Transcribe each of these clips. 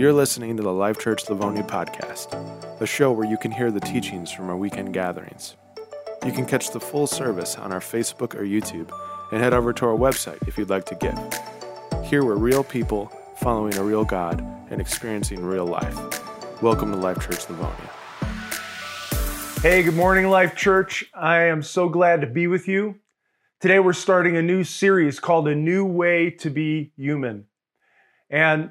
You're listening to the Life Church Livonia podcast, a show where you can hear the teachings from our weekend gatherings. You can catch the full service on our Facebook or YouTube and head over to our website if you'd like to give. Here we're real people following a real God and experiencing real life. Welcome to Life Church Livonia. Hey, good morning, Life Church. I am so glad to be with you. Today we're starting a new series called A New Way to Be Human. And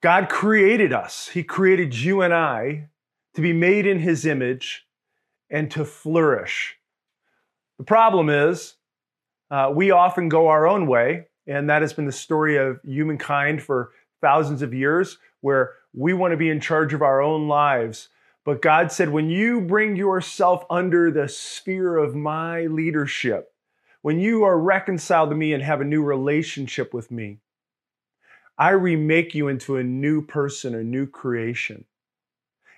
God created us, He created you and I to be made in His image and to flourish. The problem is, uh, we often go our own way, and that has been the story of humankind for thousands of years, where we want to be in charge of our own lives. But God said, when you bring yourself under the sphere of my leadership, when you are reconciled to me and have a new relationship with me, I remake you into a new person, a new creation.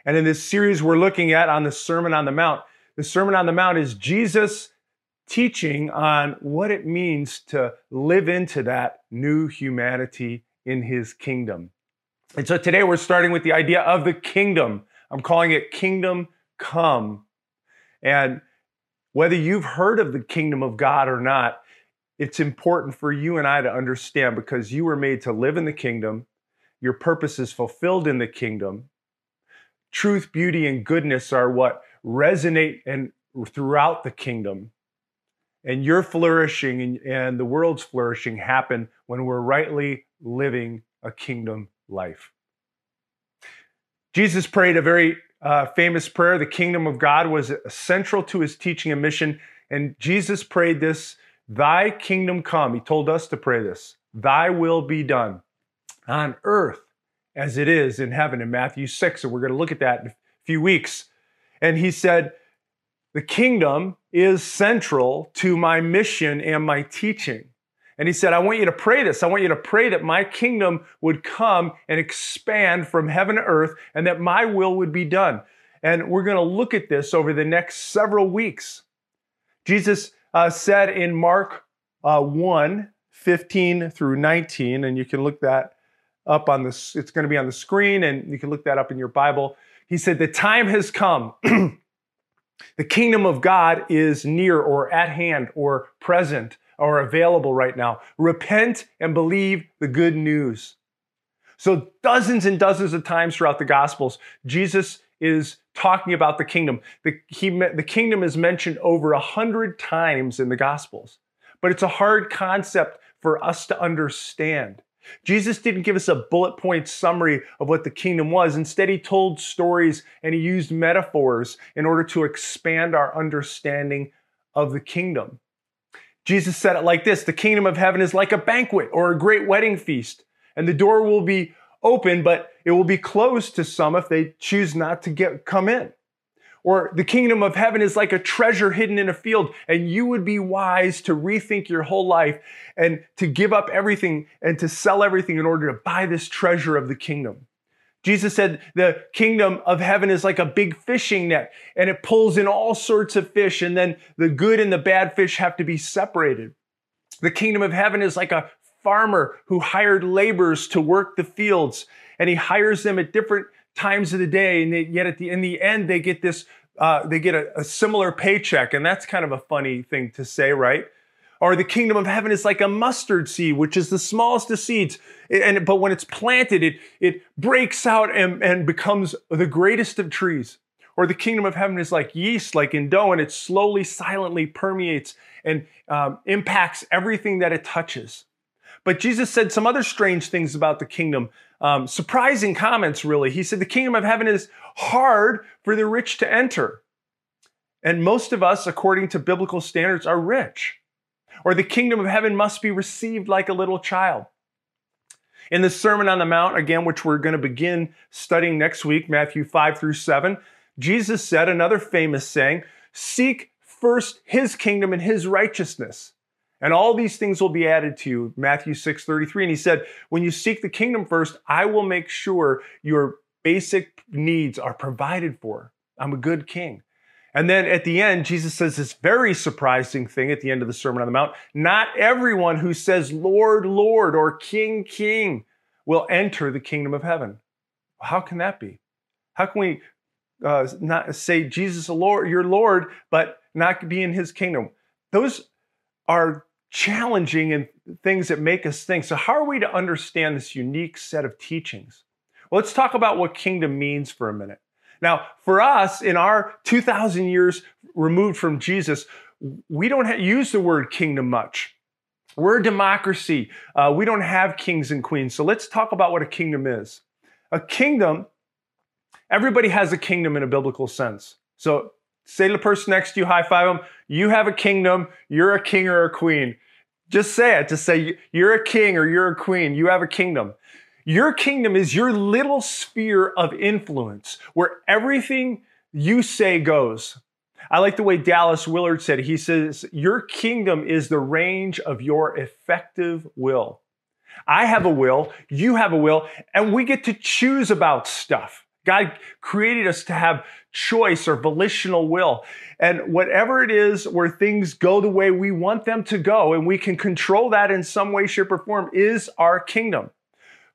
And in this series we're looking at on the Sermon on the Mount, the Sermon on the Mount is Jesus teaching on what it means to live into that new humanity in his kingdom. And so today we're starting with the idea of the kingdom. I'm calling it kingdom come. And whether you've heard of the kingdom of God or not, it's important for you and I to understand because you were made to live in the kingdom. Your purpose is fulfilled in the kingdom. Truth, beauty, and goodness are what resonate and throughout the kingdom. And your flourishing and, and the world's flourishing happen when we're rightly living a kingdom life. Jesus prayed a very uh, famous prayer. The kingdom of God was central to his teaching and mission. And Jesus prayed this Thy kingdom come. He told us to pray this Thy will be done on earth as it is in heaven in Matthew 6. And we're going to look at that in a few weeks. And he said, The kingdom is central to my mission and my teaching. And he said, I want you to pray this. I want you to pray that my kingdom would come and expand from heaven to earth and that my will would be done. And we're going to look at this over the next several weeks. Jesus uh, said in Mark uh, 1 15 through 19, and you can look that up on this, it's going to be on the screen, and you can look that up in your Bible. He said, The time has come. the kingdom of God is near or at hand or present or available right now. Repent and believe the good news. So, dozens and dozens of times throughout the Gospels, Jesus is talking about the kingdom. The, he, the kingdom is mentioned over a hundred times in the Gospels, but it's a hard concept for us to understand. Jesus didn't give us a bullet point summary of what the kingdom was. Instead, he told stories and he used metaphors in order to expand our understanding of the kingdom. Jesus said it like this The kingdom of heaven is like a banquet or a great wedding feast, and the door will be open, but it will be closed to some if they choose not to get come in. Or the kingdom of heaven is like a treasure hidden in a field, and you would be wise to rethink your whole life and to give up everything and to sell everything in order to buy this treasure of the kingdom. Jesus said the kingdom of heaven is like a big fishing net and it pulls in all sorts of fish, and then the good and the bad fish have to be separated. The kingdom of heaven is like a farmer who hired laborers to work the fields, and he hires them at different times of the day, and they, yet at the in the end they get this uh, they get a, a similar paycheck, and that's kind of a funny thing to say, right? or the kingdom of heaven is like a mustard seed, which is the smallest of seeds. And, but when it's planted, it, it breaks out and, and becomes the greatest of trees. Or the kingdom of heaven is like yeast, like in dough, and it slowly, silently permeates and um, impacts everything that it touches. But Jesus said some other strange things about the kingdom. Um, surprising comments, really. He said the kingdom of heaven is hard for the rich to enter. And most of us, according to biblical standards, are rich or the kingdom of heaven must be received like a little child. In the Sermon on the Mount, again, which we're going to begin studying next week, Matthew 5 through 7, Jesus said another famous saying Seek first his kingdom and his righteousness, and all these things will be added to you. Matthew 6 33. And he said, When you seek the kingdom first, I will make sure your basic needs are provided for. I'm a good king. And then at the end, Jesus says this very surprising thing at the end of the Sermon on the Mount. Not everyone who says, Lord, Lord, or King, King, will enter the kingdom of heaven. How can that be? How can we uh, not say Jesus, Lord, your Lord, but not be in His kingdom? Those are challenging and things that make us think. So, how are we to understand this unique set of teachings? Well, let's talk about what kingdom means for a minute. Now, for us, in our 2,000 years removed from Jesus, we don't use the word kingdom much. We're a democracy. Uh, we don't have kings and queens. So let's talk about what a kingdom is. A kingdom, everybody has a kingdom in a biblical sense. So say to the person next to you, high five them, you have a kingdom, you're a king or a queen. Just say it. Just say, you're a king or you're a queen, you have a kingdom. Your kingdom is your little sphere of influence where everything you say goes. I like the way Dallas Willard said. He says, Your kingdom is the range of your effective will. I have a will, you have a will, and we get to choose about stuff. God created us to have choice or volitional will. And whatever it is where things go the way we want them to go, and we can control that in some way, shape, or form, is our kingdom.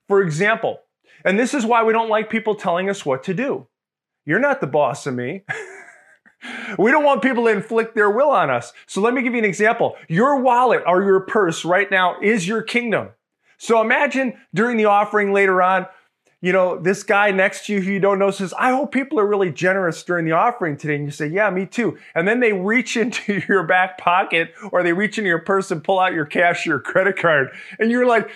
For example, and this is why we don't like people telling us what to do. You're not the boss of me. we don't want people to inflict their will on us. So let me give you an example. Your wallet or your purse right now is your kingdom. So imagine during the offering later on, you know, this guy next to you who you don't know says, I hope people are really generous during the offering today. And you say, Yeah, me too. And then they reach into your back pocket or they reach into your purse and pull out your cash or your credit card. And you're like,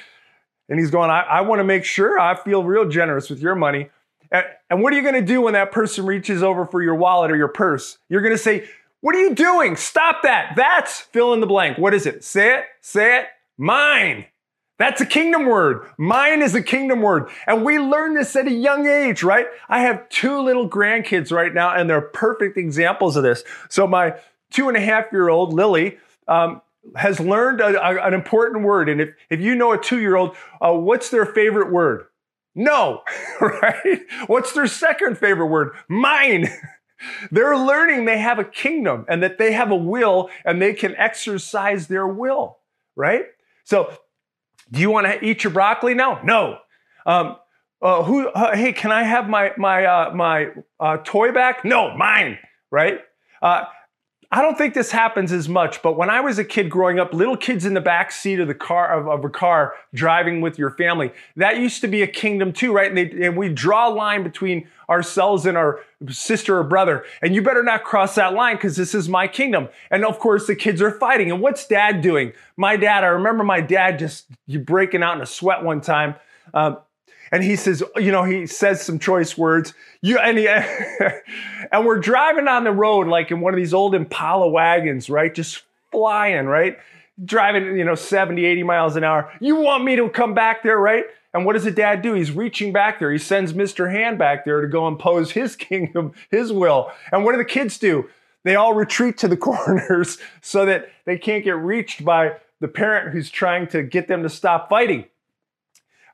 and he's going, I, I want to make sure I feel real generous with your money. And, and what are you going to do when that person reaches over for your wallet or your purse? You're going to say, What are you doing? Stop that. That's fill in the blank. What is it? Say it, say it, mine. That's a kingdom word. Mine is a kingdom word. And we learn this at a young age, right? I have two little grandkids right now, and they're perfect examples of this. So, my two and a half year old Lily, um, has learned a, a, an important word. And if, if you know a two year old, uh, what's their favorite word? No, right? What's their second favorite word? Mine. They're learning they have a kingdom and that they have a will and they can exercise their will, right? So, do you want to eat your broccoli now? No. Um, uh, who? Uh, hey, can I have my my uh, my uh, toy back? No, mine. Right? I don't think this happens as much, but when I was a kid growing up, little kids in the back seat of the car of, of a car driving with your family, that used to be a kingdom too, right? And, and we draw a line between ourselves and our sister or brother, and you better not cross that line because this is my kingdom. And of course, the kids are fighting. And what's dad doing? My dad, I remember my dad just breaking out in a sweat one time. Um, and he says, you know, he says some choice words. You and he, and we're driving on the road like in one of these old Impala wagons, right? Just flying, right? Driving, you know, 70, 80 miles an hour. You want me to come back there, right? And what does the dad do? He's reaching back there. He sends Mr. Hand back there to go impose his kingdom, his will. And what do the kids do? They all retreat to the corners so that they can't get reached by the parent who's trying to get them to stop fighting.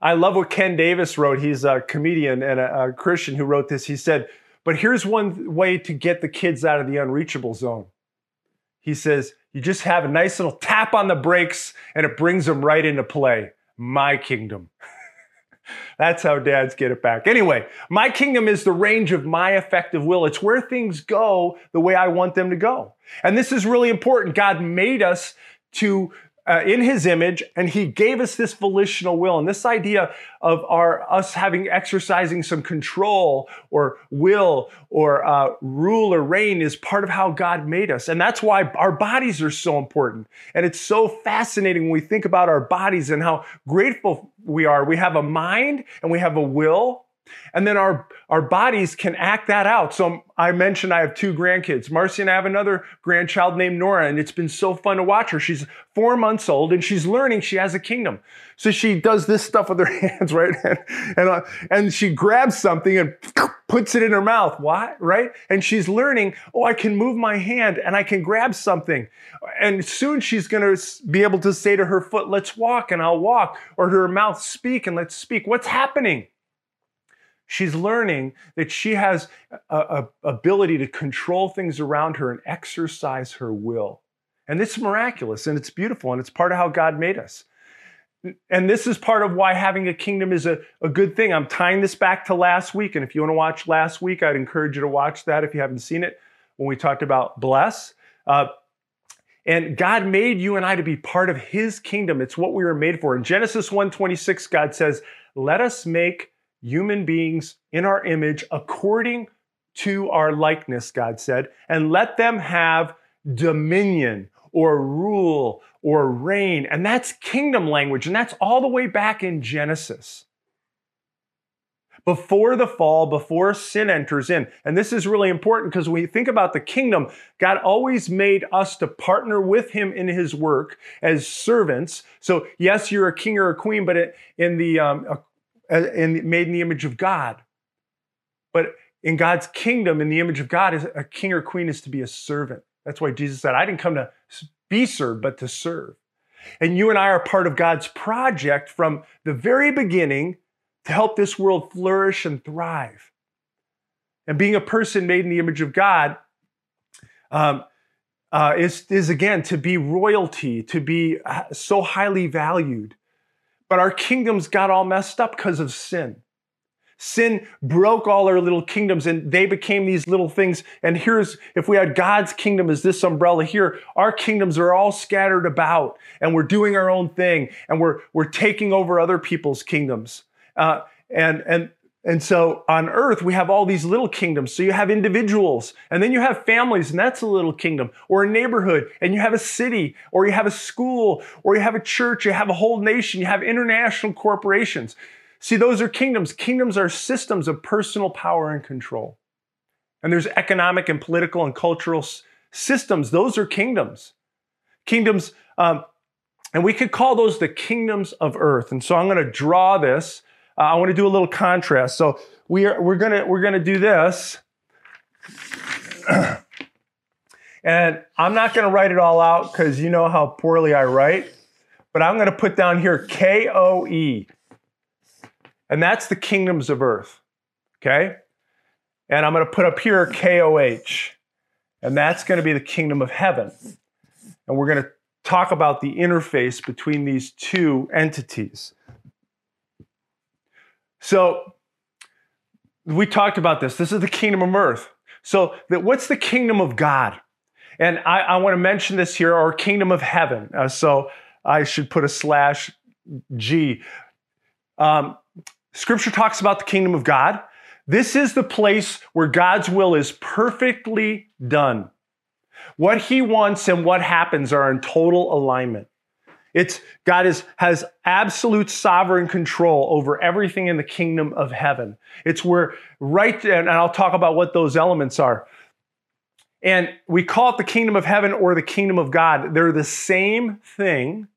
I love what Ken Davis wrote. He's a comedian and a, a Christian who wrote this. He said, But here's one way to get the kids out of the unreachable zone. He says, You just have a nice little tap on the brakes and it brings them right into play. My kingdom. That's how dads get it back. Anyway, my kingdom is the range of my effective will. It's where things go the way I want them to go. And this is really important. God made us to uh, in his image and he gave us this volitional will. And this idea of our us having exercising some control or will or uh, rule or reign is part of how god made us. And that's why our bodies are so important. And it's so fascinating when we think about our bodies and how grateful we are. We have a mind and we have a will and then our, our bodies can act that out. So I mentioned I have two grandkids. Marcy and I have another grandchild named Nora, and it's been so fun to watch her. She's four months old and she's learning she has a kingdom. So she does this stuff with her hands, right? And, and, uh, and she grabs something and puts it in her mouth. Why? Right? And she's learning, oh, I can move my hand and I can grab something. And soon she's going to be able to say to her foot, let's walk and I'll walk, or to her mouth, speak and let's speak. What's happening? She's learning that she has a, a, ability to control things around her and exercise her will. And it's miraculous and it's beautiful and it's part of how God made us. and this is part of why having a kingdom is a, a good thing. I'm tying this back to last week. And if you want to watch last week, I'd encourage you to watch that if you haven't seen it when we talked about bless. Uh, and God made you and I to be part of his kingdom. It's what we were made for. In Genesis 1:26, God says, "Let us make human beings in our image according to our likeness," God said, "and let them have dominion or rule or reign. And that's kingdom language. And that's all the way back in Genesis. Before the fall, before sin enters in. And this is really important because when you think about the kingdom, God always made us to partner with Him in His work as servants. So, yes, you're a king or a queen, but in the um, in, made in the image of God. But in God's kingdom, in the image of God, a king or queen is to be a servant. That's why Jesus said, I didn't come to be served, but to serve. And you and I are part of God's project from the very beginning to help this world flourish and thrive. And being a person made in the image of God um, uh, is, is, again, to be royalty, to be uh, so highly valued. But our kingdoms got all messed up because of sin. Sin broke all our little kingdoms and they became these little things. And here's, if we had God's kingdom as this umbrella here, our kingdoms are all scattered about and we're doing our own thing and we're, we're taking over other people's kingdoms. Uh, and, and, and so on earth, we have all these little kingdoms. So you have individuals, and then you have families, and that's a little kingdom, or a neighborhood, and you have a city, or you have a school, or you have a church, you have a whole nation, you have international corporations. See, those are kingdoms. Kingdoms are systems of personal power and control. And there's economic and political and cultural systems. Those are kingdoms. Kingdoms, um, and we could call those the kingdoms of earth. And so I'm going to draw this. Uh, I want to do a little contrast. So we are, we're to we're to do this. and I'm not to write it all out because you know how poorly I write. But I'm to put down here K O E. And that's the kingdoms of earth. Okay? And I'm to put up here KOH. And that's to be the kingdom of heaven. And we're to talk about the interface between these two entities. So, we talked about this. This is the kingdom of earth. So, that what's the kingdom of God? And I, I want to mention this here, our kingdom of heaven. Uh, so, I should put a slash G. Um, Scripture talks about the kingdom of God. This is the place where God's will is perfectly done. What he wants and what happens are in total alignment. It's God is, has absolute sovereign control over everything in the kingdom of heaven. It's where right, and I'll talk about what those elements are. And we call it the kingdom of heaven or the kingdom of God. They're the same thing,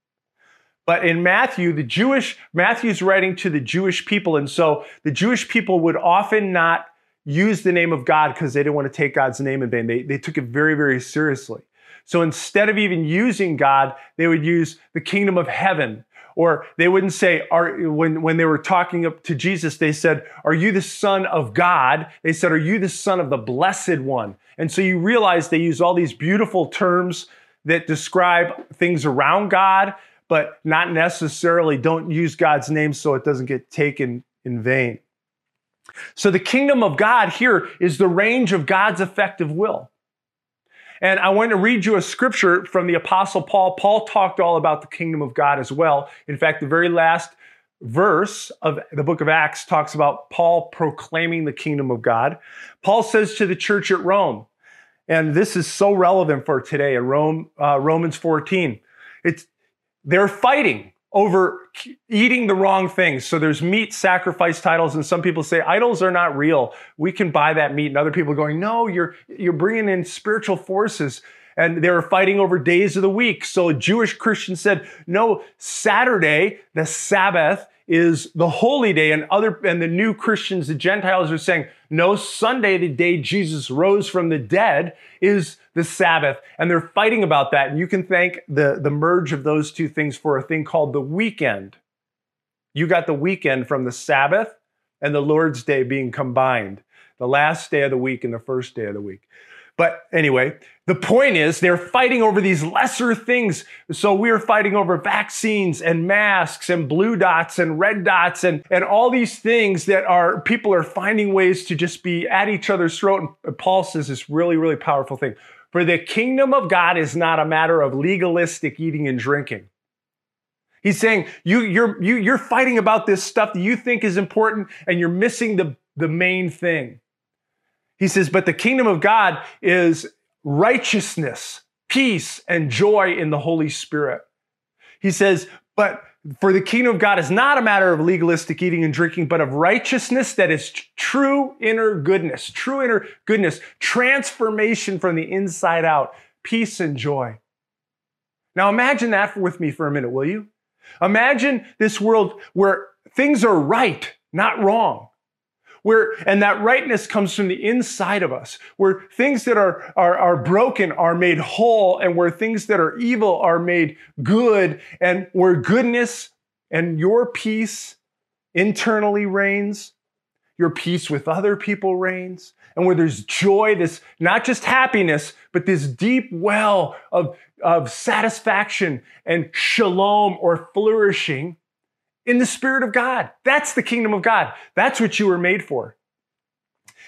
but in Matthew, the Jewish, Matthew's writing to the Jewish people. And so the Jewish people would often not use the name of God because they didn't want to take God's name in vain. They, they took it very, very seriously. So instead of even using God, they would use the kingdom of heaven. Or they wouldn't say, are, when, when they were talking to Jesus, they said, Are you the Son of God? They said, Are you the Son of the Blessed One? And so you realize they use all these beautiful terms that describe things around God but not necessarily don't use God's name so it doesn't get taken in vain. So the kingdom of God here is the range of God's effective will. And I want to read you a scripture from the Apostle Paul. Paul talked all about the kingdom of God as well. In fact, the very last verse of the book of Acts talks about Paul proclaiming the kingdom of God. Paul says to the church at Rome, and this is so relevant for today in Rome, uh, Romans 14. It's they're fighting over eating the wrong things. So there's meat sacrifice titles, and some people say idols are not real. We can buy that meat, and other people are going, no, you're you're bringing in spiritual forces. And they were fighting over days of the week. So a Jewish Christian said, no, Saturday, the Sabbath, is the holy day and other and the new Christians, the Gentiles are saying, no, Sunday, the day Jesus rose from the dead, is the Sabbath. And they're fighting about that. And you can thank the, the merge of those two things for a thing called the weekend. You got the weekend from the Sabbath and the Lord's day being combined, the last day of the week and the first day of the week. But anyway, the point is they're fighting over these lesser things. So we're fighting over vaccines and masks and blue dots and red dots and, and all these things that are people are finding ways to just be at each other's throat. And uh, Paul says this really, really powerful thing. For the kingdom of God is not a matter of legalistic eating and drinking. He's saying you, you're, you, you're fighting about this stuff that you think is important and you're missing the, the main thing. He says, but the kingdom of God is righteousness, peace, and joy in the Holy Spirit. He says, but for the kingdom of God is not a matter of legalistic eating and drinking, but of righteousness that is true inner goodness, true inner goodness, transformation from the inside out, peace and joy. Now imagine that with me for a minute, will you? Imagine this world where things are right, not wrong. Where, and that rightness comes from the inside of us, where things that are, are, are broken are made whole, and where things that are evil are made good, and where goodness and your peace internally reigns, your peace with other people reigns, and where there's joy, this not just happiness, but this deep well of, of satisfaction and shalom or flourishing in the Spirit of God. That's the kingdom of God. That's what you were made for.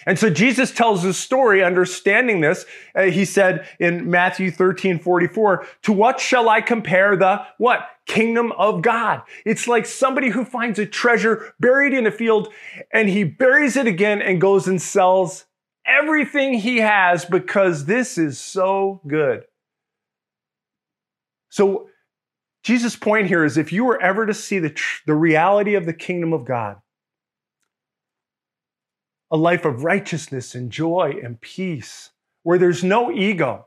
And so Jesus tells this story, understanding this. Uh, he said in Matthew 13, 44, to what shall I compare the what? Kingdom of God. It's like somebody who finds a treasure buried in a field and he buries it again and goes and sells everything he has because this is so good. So Jesus' point here is if you were ever to see the, tr- the reality of the kingdom of God, a life of righteousness and joy and peace, where there's no ego.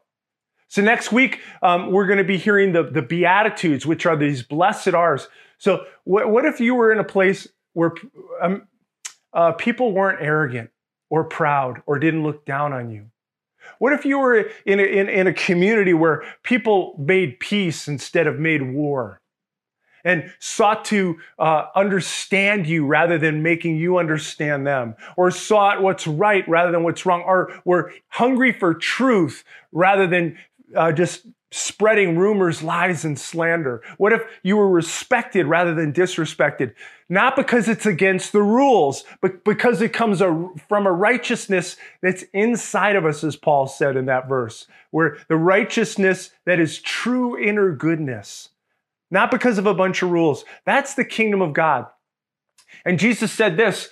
So next week, um, we're going to be hearing the, the Beatitudes, which are these blessed R's. So what, what if you were in a place where um, uh, people weren't arrogant or proud or didn't look down on you? What if you were in a, in, in a community where people made peace instead of made war? and sought to uh, understand you rather than making you understand them, or sought what's right rather than what's wrong, or were hungry for truth rather than uh, just spreading rumors, lies, and slander? What if you were respected rather than disrespected? Not because it's against the rules, but because it comes a, from a righteousness that's inside of us, as Paul said in that verse, where the righteousness that is true inner goodness, not because of a bunch of rules. That's the kingdom of God. And Jesus said this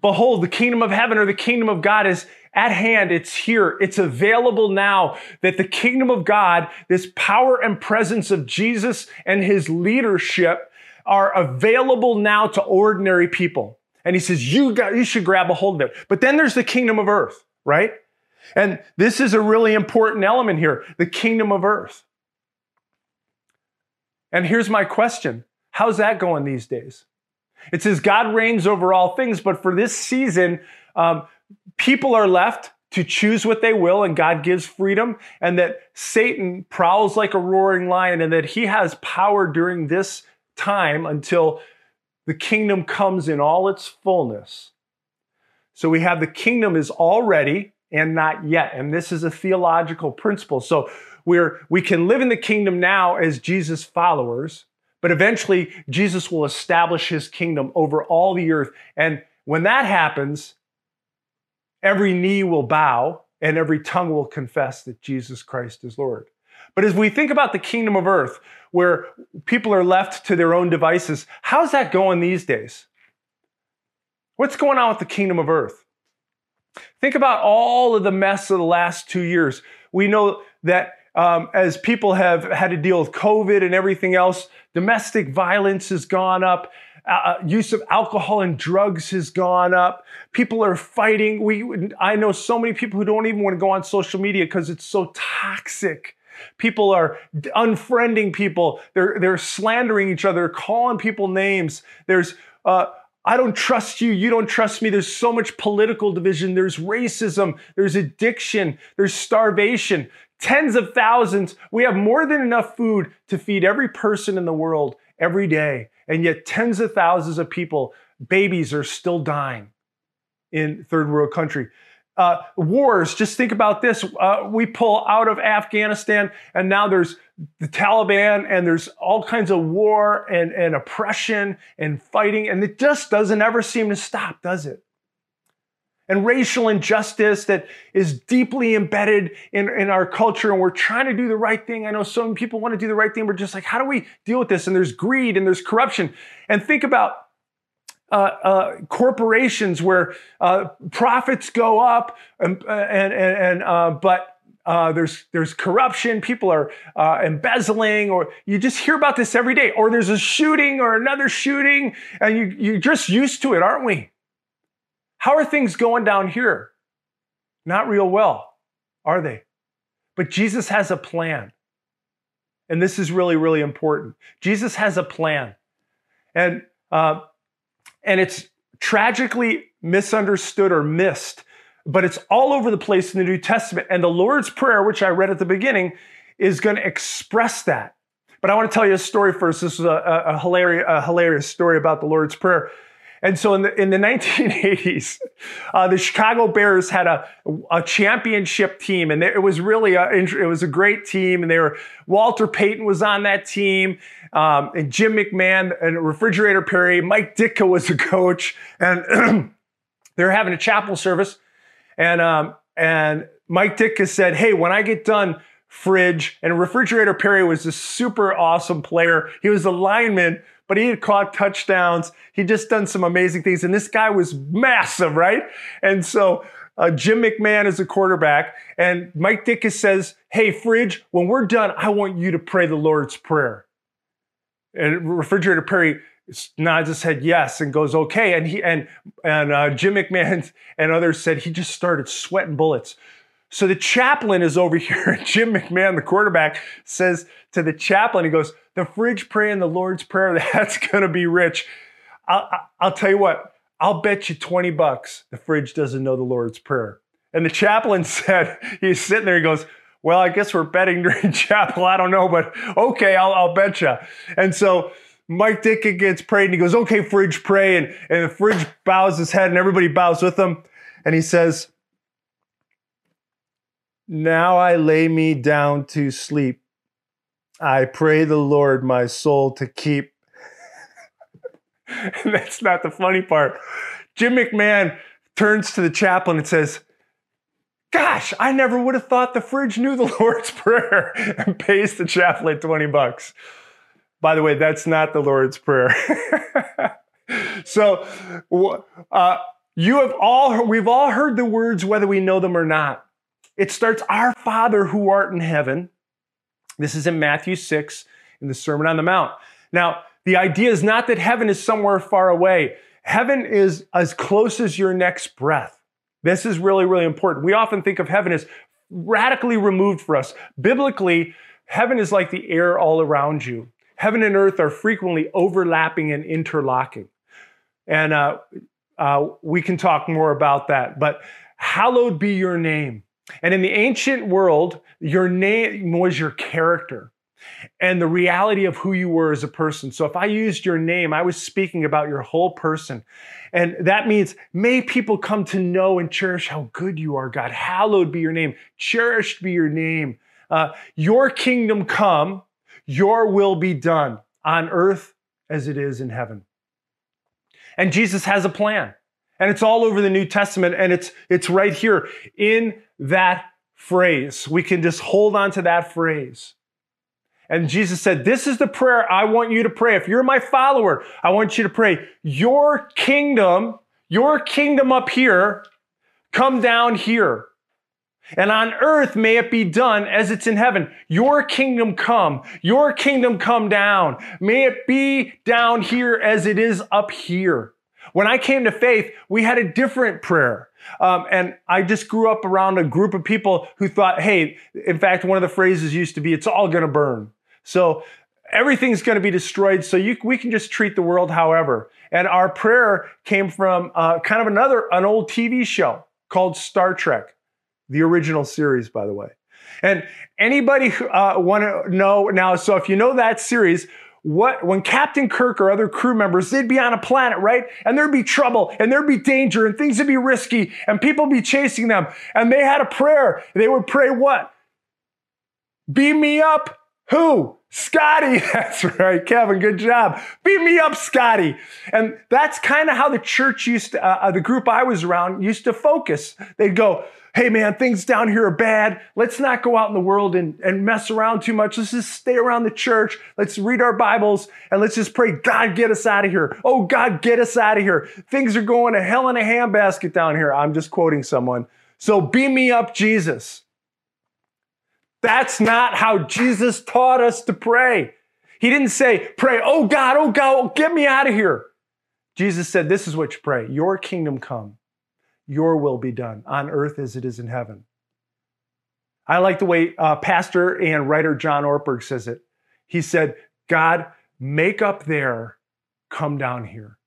Behold, the kingdom of heaven or the kingdom of God is at hand. It's here. It's available now that the kingdom of God, this power and presence of Jesus and his leadership are available now to ordinary people. And he says, you, got, you should grab a hold of it. But then there's the kingdom of earth, right? And this is a really important element here the kingdom of earth. And here's my question How's that going these days? It says God reigns over all things, but for this season, um, people are left to choose what they will, and God gives freedom, and that Satan prowls like a roaring lion, and that he has power during this time until the kingdom comes in all its fullness. So we have the kingdom is already and not yet. And this is a theological principle. So we're, we can live in the kingdom now as Jesus followers, but eventually Jesus will establish his kingdom over all the earth. And when that happens, every knee will bow and every tongue will confess that Jesus Christ is Lord. But as we think about the kingdom of earth, where people are left to their own devices, how's that going these days? What's going on with the kingdom of earth? Think about all of the mess of the last two years. We know that um, as people have had to deal with COVID and everything else, domestic violence has gone up. Uh, uh, use of alcohol and drugs has gone up. People are fighting. We, I know so many people who don't even want to go on social media because it's so toxic. People are unfriending people. They're they're slandering each other, calling people names. There's uh, I don't trust you. You don't trust me. There's so much political division. There's racism. There's addiction. There's starvation tens of thousands. We have more than enough food to feed every person in the world every day. And yet, tens of thousands of people, babies, are still dying in third world country. uh, wars. Just think about this. Uh, we pull out of Afghanistan, and now there's the Taliban, and there's all kinds of war and, and oppression and fighting, and it just doesn't ever seem to stop, does it? And racial injustice that is deeply embedded in, in our culture, and we're trying to do the right thing. I know some people want to do the right thing. We're just like, how do we deal with this? And there's greed and there's corruption. And think about uh, uh, corporations where uh, profits go up and, and, and, and uh, but uh, there's there's corruption, people are uh, embezzling, or you just hear about this every day. Or there's a shooting or another shooting, and you you're just used to it, aren't we? How are things going down here? Not real well, are they? But Jesus has a plan, and this is really really important. Jesus has a plan, and uh, and it's tragically misunderstood or missed, but it's all over the place in the New Testament. And the Lord's Prayer, which I read at the beginning, is going to express that. But I want to tell you a story first. This is a, a, a, hilarious, a hilarious story about the Lord's Prayer. And so in the, in the 1980s, uh, the Chicago Bears had a, a championship team, and it was really a, it was a great team. And they were Walter Payton was on that team, um, and Jim McMahon and Refrigerator Perry. Mike Ditka was the coach, and they were having a chapel service, and um, and Mike Ditka said, "Hey, when I get done." Fridge and Refrigerator Perry was a super awesome player. He was a lineman, but he had caught touchdowns. He just done some amazing things. And this guy was massive, right? And so uh, Jim McMahon is a quarterback. And Mike Ditka says, Hey, Fridge, when we're done, I want you to pray the Lord's Prayer. And Refrigerator Perry nods his head yes and goes okay and he and and uh, jim mcmahon and others said he just started sweating bullets so the chaplain is over here and jim mcmahon the quarterback says to the chaplain he goes the fridge praying the Lord's Prayer, that's going to be rich. I'll, I'll tell you what, I'll bet you 20 bucks the fridge doesn't know the Lord's Prayer. And the chaplain said, he's sitting there, he goes, well, I guess we're betting during chapel. I don't know, but okay, I'll, I'll bet you. And so Mike Ditka gets prayed and he goes, okay, fridge, pray. And, and the fridge bows his head and everybody bows with him. And he says, now I lay me down to sleep. I pray the Lord my soul to keep. and That's not the funny part. Jim McMahon turns to the chaplain and says, Gosh, I never would have thought the fridge knew the Lord's Prayer and pays the chaplain 20 bucks. By the way, that's not the Lord's Prayer. so, uh, you have all, we've all heard the words whether we know them or not. It starts, Our Father who art in heaven this is in Matthew 6 in the Sermon on the Mount. Now, the idea is not that heaven is somewhere far away. Heaven is as close as your next breath. This is really, really important. We often think of heaven as radically removed for us. Biblically, heaven is like the air all around you. Heaven and earth are frequently overlapping and interlocking. And uh, uh, we can talk more about that. But hallowed be your name. And in the ancient world, your name was your character and the reality of who you were as a person. So if I used your name, I was speaking about your whole person. And that means may people come to know and cherish how good you are, God. Hallowed be your name. Cherished be your name. Uh, your kingdom come, your will be done on earth as it is in heaven. And Jesus has a plan. And it's all over the New Testament and it's it's right here in that phrase. We can just hold on to that phrase. And Jesus said, This is the prayer I want you to pray. If you're my follower, I want you to pray, Your kingdom, your kingdom up here, come down here. And on earth may it be done as it's in heaven. Your kingdom come, your kingdom come down. May it be down here as it is up here. When I came to faith, we had a different prayer. Um, and I just grew up around a group of people who thought, hey, in fact, one of the phrases used to be, it's all going to burn. So everything's going to be destroyed. So you, we can just treat the world however. And our prayer came from uh, kind of another, an old TV show called Star Trek, the original series, by the way. And anybody who uh, want to know now, so if you know that series, what when Captain Kirk or other crew members, they'd be on a planet, right? And there'd be trouble and there'd be danger and things would be risky and people be chasing them. And they had a prayer. They would pray what? Beam me up. Who? Scotty. That's right, Kevin. Good job. Beat me up, Scotty. And that's kind of how the church used to, uh, uh, the group I was around used to focus. They'd go, hey man, things down here are bad. Let's not go out in the world and, and mess around too much. Let's just stay around the church. Let's read our Bibles and let's just pray, God, get us out of here. Oh, God, get us out of here. Things are going to hell in a handbasket down here. I'm just quoting someone. So beam me up, Jesus. That's not how Jesus taught us to pray. He didn't say, pray, oh God, oh God, get me out of here. Jesus said, this is what you pray Your kingdom come your will be done on earth as it is in heaven. I like the way uh, pastor and writer John Ortberg says it. He said, God, make up there, come down here.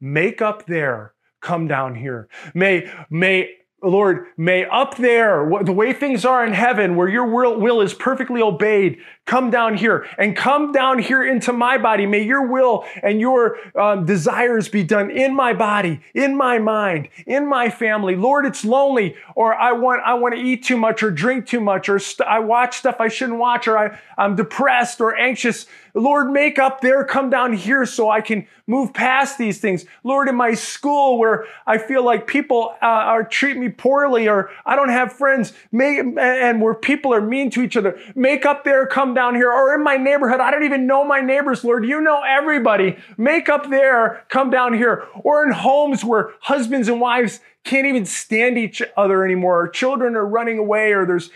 Make up there, come down here. May, may Lord, may up there, the way things are in heaven, where your will, is perfectly obeyed, come down here and come down here into my body. May your will and your um, desires be done in my body, in my mind, in my family. Lord, it's lonely, or I want I want to eat too much, or drink too much, or st- I watch stuff I shouldn't watch, or I, I'm depressed or anxious. Lord, make up there, come down here so I can move past these things. Lord, in my school where I feel like people uh, are treat me poorly or I don't have friends, may, and where people are mean to each other, make up there, come down here. Or in my neighborhood, I don't even know my neighbors, Lord. You know everybody. Make up there, come down here. Or in homes where husbands and wives can't even stand each other anymore. Children are running away, or there's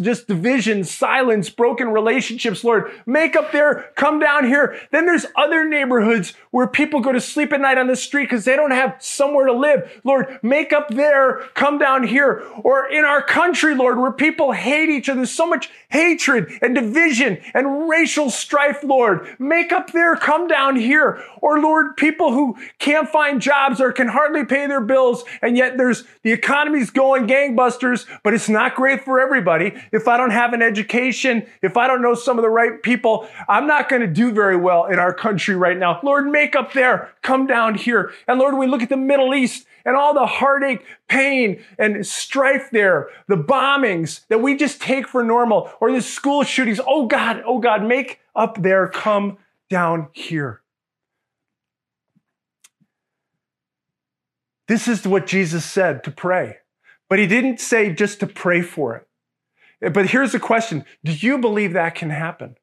just division, silence, broken relationships. Lord, make up there, come down here. Then there's other neighborhoods where people go to sleep at night on the street because they don't have somewhere to live. Lord, make up there, come down here. Or in our country, Lord, where people hate each other. So much hatred and division and racial strife, Lord. Make up there, come down here. Or Lord, people who can't find jobs or can hardly pay their bills and yet there's the economy's going gangbusters, but it's not great for everybody. If I don't have an education, if I don't know some of the right people, I'm not going to do very well in our country right now. Lord, make up there, come down here. And Lord, we look at the Middle East and all the heartache, pain, and strife there, the bombings that we just take for normal, or the school shootings. Oh God, oh God, make up there, come down here. This is what Jesus said to pray. But he didn't say just to pray for it. But here's the question Do you believe that can happen?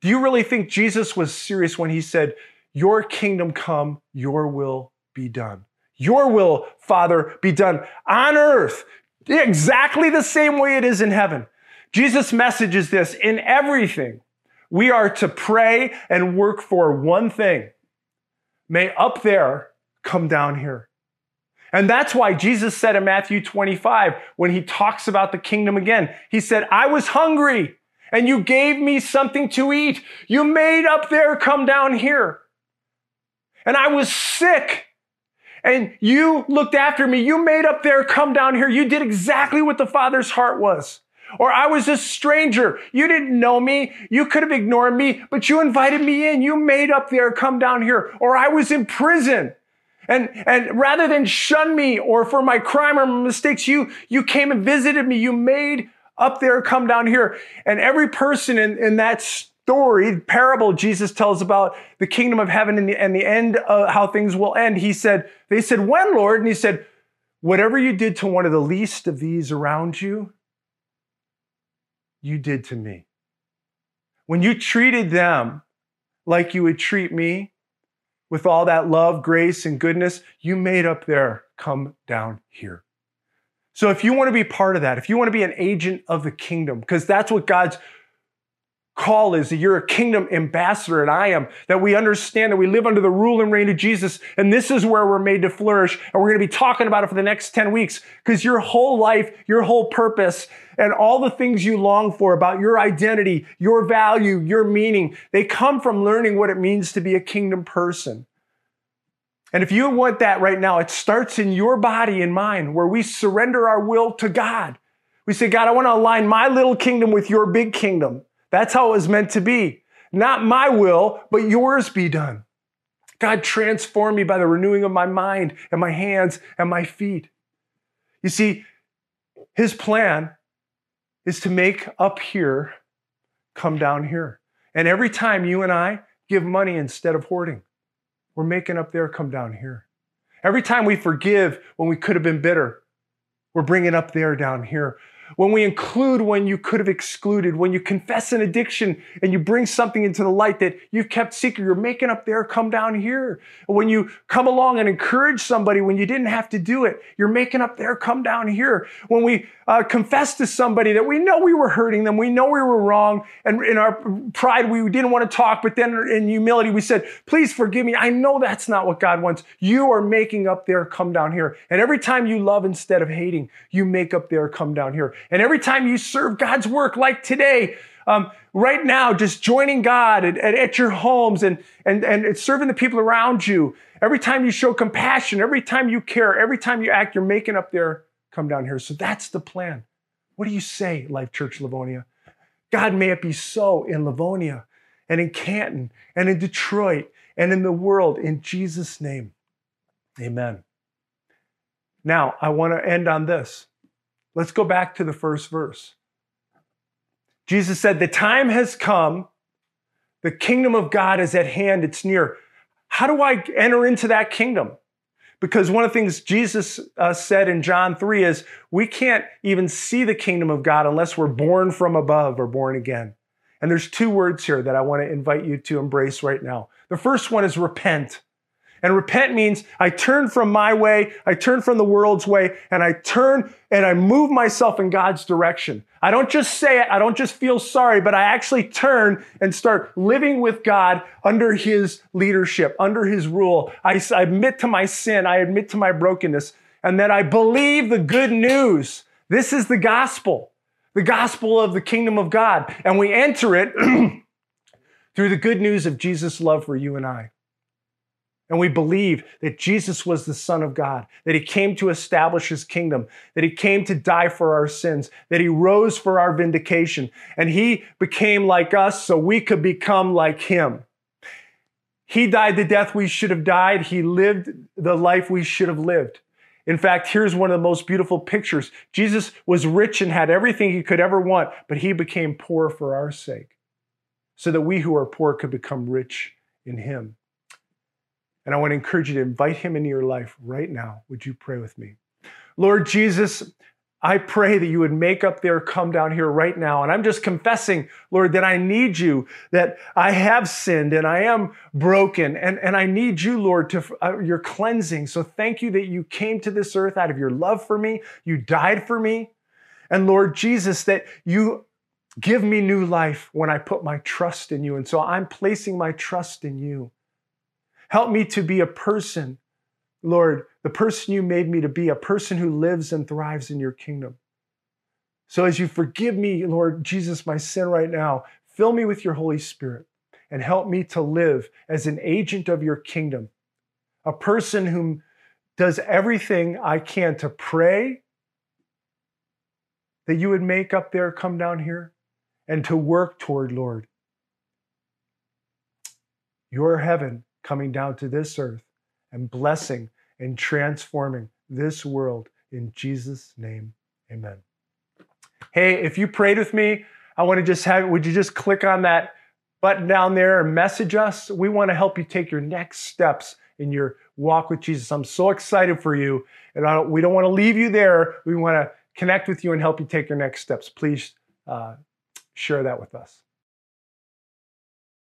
Do you really think Jesus was serious when he said, Your kingdom come, your will be done? Your will, Father, be done on earth, exactly the same way it is in heaven. Jesus' message is this in everything, we are to pray and work for one thing. May up there come down here. And that's why Jesus said in Matthew 25, when he talks about the kingdom again, he said, I was hungry and you gave me something to eat. You made up there come down here. And I was sick and you looked after me. You made up there come down here. You did exactly what the Father's heart was. Or I was a stranger. You didn't know me. You could have ignored me, but you invited me in. You made up there come down here. Or I was in prison and, and rather than shun me or for my crime or my mistakes, you, you came and visited me. You made up there, come down here. And every person in, in that story, parable Jesus tells about the kingdom of heaven and the, and the end of how things will end, he said, they said, when, Lord? And he said, whatever you did to one of the least of these around you, you did to me. When you treated them like you would treat me, with all that love, grace, and goodness, you made up there come down here. So if you want to be part of that, if you want to be an agent of the kingdom, because that's what God's call is that you're a kingdom ambassador and I am, that we understand that we live under the rule and reign of Jesus. And this is where we're made to flourish. And we're going to be talking about it for the next 10 weeks because your whole life, your whole purpose, and all the things you long for about your identity, your value, your meaning, they come from learning what it means to be a kingdom person. And if you want that right now, it starts in your body and mind where we surrender our will to God. We say, God, I want to align my little kingdom with your big kingdom. That's how it was meant to be. Not my will, but yours be done. God, transform me by the renewing of my mind and my hands and my feet. You see, his plan is to make up here come down here. And every time you and I give money instead of hoarding, we're making up there come down here. Every time we forgive when we could have been bitter, we're bringing up there down here when we include when you could have excluded, when you confess an addiction and you bring something into the light that you've kept secret, you're making up there, come down here. When you come along and encourage somebody when you didn't have to do it, you're making up there, come down here. When we uh, confess to somebody that we know we were hurting them, we know we were wrong, and in our pride we didn't want to talk, but then in humility we said, please forgive me. I know that's not what God wants. You are making up there, come down here. And every time you love instead of hating, you make up there, come down here. And every time you serve God's work, like today, um, right now, just joining God at, at, at, your homes and, and, and serving the people around you, every time you show compassion, every time you care, every time you act, you're making up there, come down here. So that's the plan. What do you say, Life Church Livonia? God, may it be so in Livonia and in Canton and in Detroit and in the world in Jesus' name. Amen. Now, I want to end on this. Let's go back to the first verse. Jesus said, The time has come, the kingdom of God is at hand, it's near. How do I enter into that kingdom? Because one of the things Jesus uh, said in John 3 is we can't even see the kingdom of God unless we're born from above or born again. And there's two words here that I want to invite you to embrace right now. The first one is repent. And repent means I turn from my way, I turn from the world's way, and I turn and I move myself in God's direction. I don't just say it, I don't just feel sorry, but I actually turn and start living with God under His leadership, under His rule. I, I admit to my sin, I admit to my brokenness, and then I believe the good news. This is the gospel, the gospel of the kingdom of God. And we enter it through the good news of Jesus' love for you and I. And we believe that Jesus was the Son of God, that He came to establish His kingdom, that He came to die for our sins, that He rose for our vindication, and He became like us so we could become like Him. He died the death we should have died, He lived the life we should have lived. In fact, here's one of the most beautiful pictures Jesus was rich and had everything He could ever want, but He became poor for our sake, so that we who are poor could become rich in Him. And I want to encourage you to invite him into your life right now. Would you pray with me? Lord Jesus, I pray that you would make up there, come down here right now. And I'm just confessing, Lord, that I need you, that I have sinned and I am broken. And, and I need you, Lord, to uh, your cleansing. So thank you that you came to this earth out of your love for me. You died for me. And Lord Jesus, that you give me new life when I put my trust in you. And so I'm placing my trust in you. Help me to be a person, Lord, the person you made me to be, a person who lives and thrives in your kingdom. So as you forgive me, Lord Jesus, my sin right now, fill me with your Holy Spirit and help me to live as an agent of your kingdom, a person who does everything I can to pray that you would make up there come down here and to work toward, Lord, your heaven coming down to this earth and blessing and transforming this world. In Jesus' name, amen. Hey, if you prayed with me, I want to just have, would you just click on that button down there and message us? We want to help you take your next steps in your walk with Jesus. I'm so excited for you. And don't, we don't want to leave you there. We want to connect with you and help you take your next steps. Please uh, share that with us.